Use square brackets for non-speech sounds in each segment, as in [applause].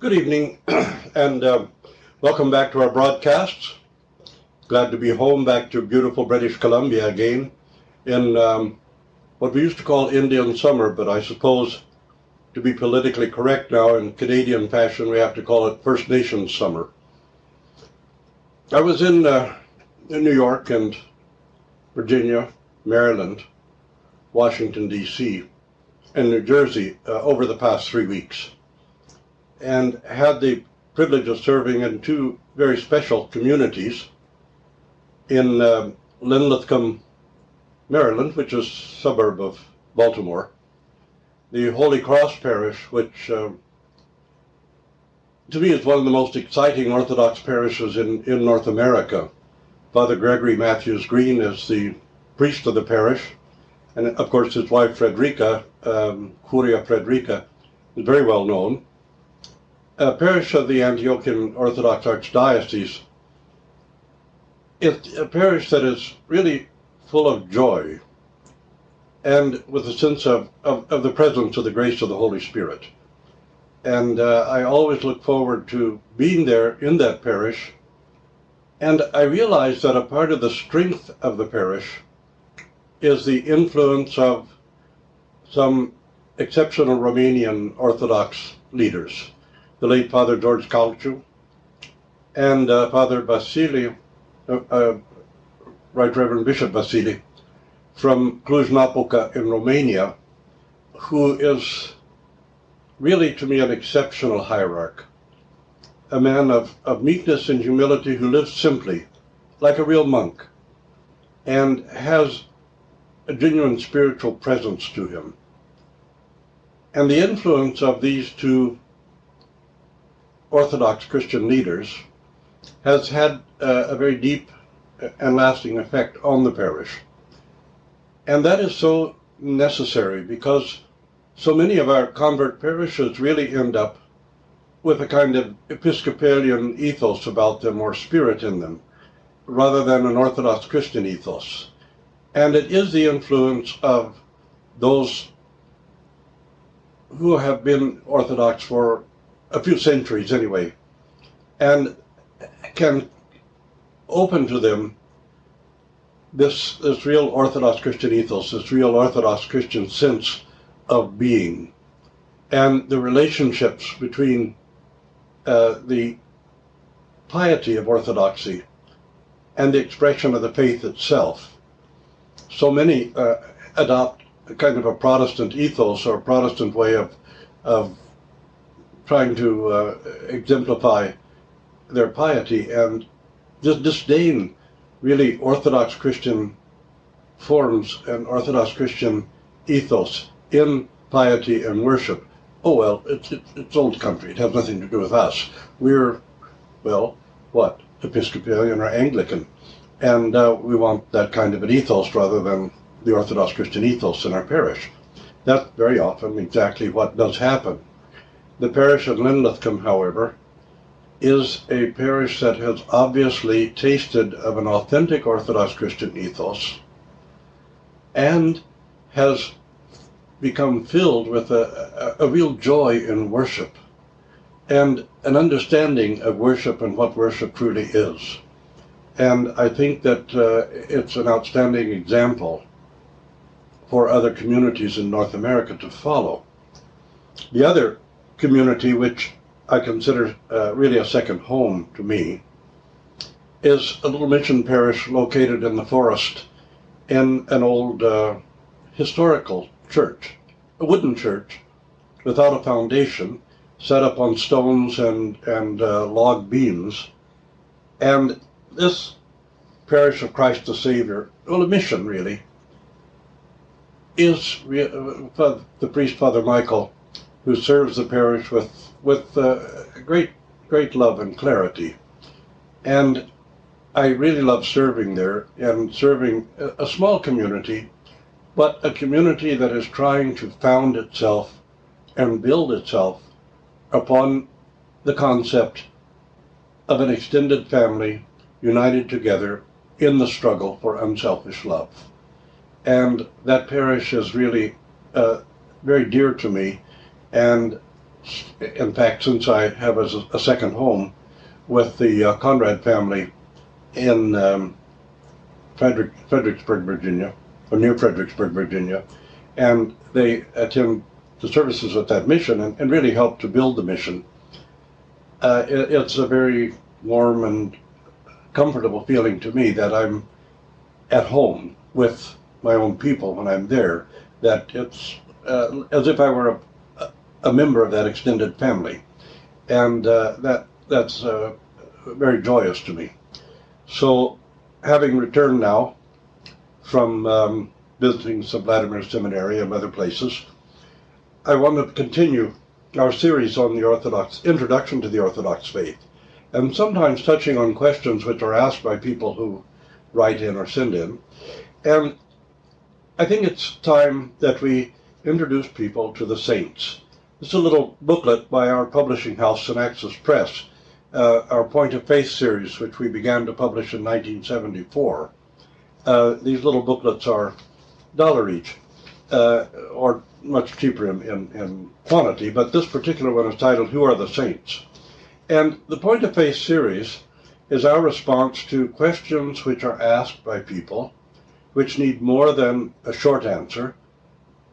Good evening, [clears throat] and uh, welcome back to our broadcasts. Glad to be home back to beautiful British Columbia again in um, what we used to call Indian summer, but I suppose to be politically correct now in Canadian fashion, we have to call it First Nations summer. I was in, uh, in New York and Virginia, Maryland, Washington, D.C., and New Jersey uh, over the past three weeks and had the privilege of serving in two very special communities in uh, Maryland, which is a suburb of Baltimore, the Holy Cross Parish, which uh, to me is one of the most exciting Orthodox parishes in, in North America. Father Gregory Mathewes-Green is the priest of the parish, and of course his wife Frederica, um, Khouria Frederica, is very well known a parish of the Antiochian Orthodox Archdiocese. It's a parish that is really full of joy and with a sense of, of, of the presence of the grace of the Holy Spirit. And uh, I always look forward to being there in that parish. And I realize that a part of the strength of the parish is the influence of some exceptional Romanian Orthodox leaders the late Father George Calciu, and uh, Father Vasily, uh, uh, Right Reverend Bishop Vasily, from Cluj-Napoca in Romania, who is really to me an exceptional hierarch, a man of, of meekness and humility who lives simply, like a real monk, and has a genuine spiritual presence to him. And the influence of these two Orthodox Christian leaders has had uh, a very deep and lasting effect on the parish. And that is so necessary because so many of our convert parishes really end up with a kind of Episcopalian ethos about them or spirit in them, rather than an Orthodox Christian ethos. And it is the influence of those who have been Orthodox for a few centuries anyway, and can open to them this this real Orthodox Christian ethos, this real Orthodox Christian sense of being, and the relationships between uh, the piety of Orthodoxy and the expression of the faith itself. So many uh, adopt a kind of a Protestant ethos or Protestant way of of trying to uh, exemplify their piety and just disdain really Orthodox Christian forms and Orthodox Christian ethos in piety and worship. Oh well, it's, it's, it's old country. It has nothing to do with us. We're, well, what, Episcopalian or Anglican. And uh, we want that kind of an ethos rather than the Orthodox Christian ethos in our parish. That's very often exactly what does happen. The parish of Linthicum, however, is a parish that has obviously tasted of an authentic Orthodox Christian ethos and has become filled with a, a, a, real joy in worship and an understanding of worship and what worship truly is. And I think that uh, it's an outstanding example for other communities in North America to follow. The other community, which I consider uh, really a second home to me, is a little mission parish located in the forest in an old uh, historical church, a wooden church without a foundation, set up on stones and, and uh, log beams. And this parish of Christ the Savior, well, a mission really, is uh, the priest Father Michael who serves the parish with, with uh, great, great love and clarity. And I really love serving there and serving a, small community, but a community that is trying to found itself and build itself upon the concept of an extended family united together in the struggle for unselfish love. And that parish is really uh, very dear to me and in fact, since I have a, a second home with the uh, Conrad family in um, Frederick, Fredericksburg, Virginia, or near Fredericksburg, Virginia, and they attend the services at that mission and, and really help to build the mission. Uh, it, it's a very warm and comfortable feeling to me that I'm at home with my own people when I'm there, that it's uh, as if I were a, a member of that extended family. And uh, that that's uh, very joyous to me. So, having returned now from um, visiting St. Vladimir Seminary and other places, I want to continue our series on the Orthodox introduction to the Orthodox faith, and sometimes touching on questions which are asked by people who write in or send in. And I think it's time that we introduce people to the saints. It's a little booklet by our publishing house, Synaxis Press, uh, our Point of Faith series, which we began to publish in 1974. Uh, these little booklets are dollar each, uh, or much cheaper in, in, in quantity, but this particular one is titled Who Are the Saints? And the Point of Faith series is our response to questions which are asked by people which need more than a short answer,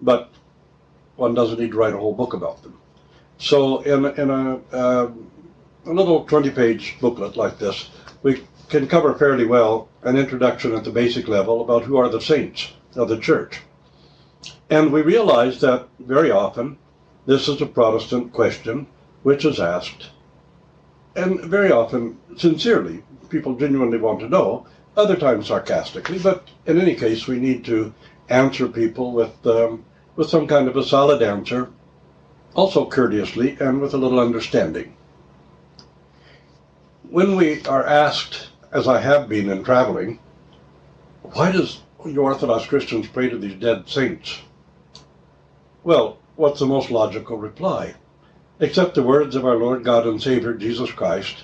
but one doesn't need to write a whole book about them. So in, in a, uh, a little 20-page booklet like this, we can cover fairly well an introduction at the basic level about who are the saints of the church. And we realize that very often this is a Protestant question which is asked, and very often sincerely. People genuinely want to know, other times sarcastically, but in any case, we need to answer people with, um, with some kind of a solid answer, also courteously and with a little understanding. When we are asked, as I have been in traveling, why does you Orthodox Christians pray to these dead saints? Well, what's the most logical reply? Except the words of our Lord God and Savior Jesus Christ,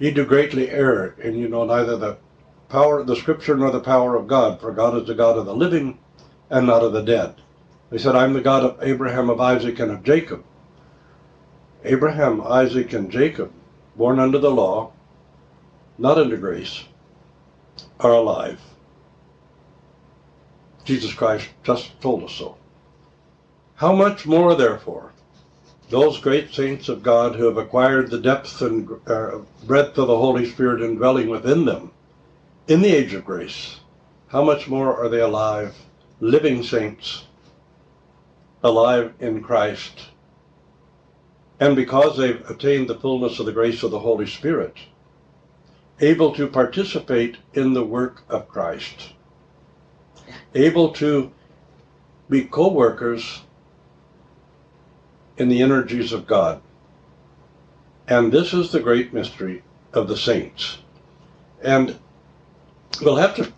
ye do greatly err, and you know neither the power, of the scripture, nor the power of God, for God is the God of the living and not of the dead. They said, I'm the God of Abraham, of Isaac, and of Jacob. Abraham, Isaac, and Jacob, born under the law, not under grace, are alive. Jesus Christ just told us so. How much more, therefore, those great saints of God who have acquired the depth and uh, breadth of the Holy Spirit indwelling within them in the age of grace, how much more are they alive, living saints, alive in Christ? And because they've attained the fullness of the grace of the Holy Spirit, able to participate in the work of Christ, able to be co workers in the energies of God. And this is the great mystery of the saints. And we'll have to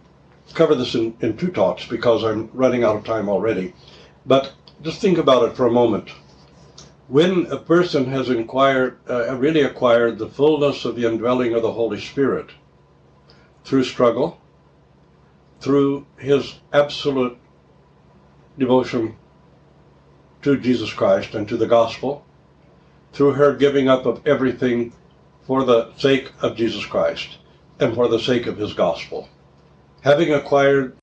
cover this in, in two talks because I'm running out of time already. But just think about it for a moment. When a person has inquired, uh, really acquired the fullness of the indwelling of the Holy Spirit through struggle, through his absolute devotion to Jesus Christ and to the gospel, through her giving up of everything for the sake of Jesus Christ and for the sake of his gospel. Having acquired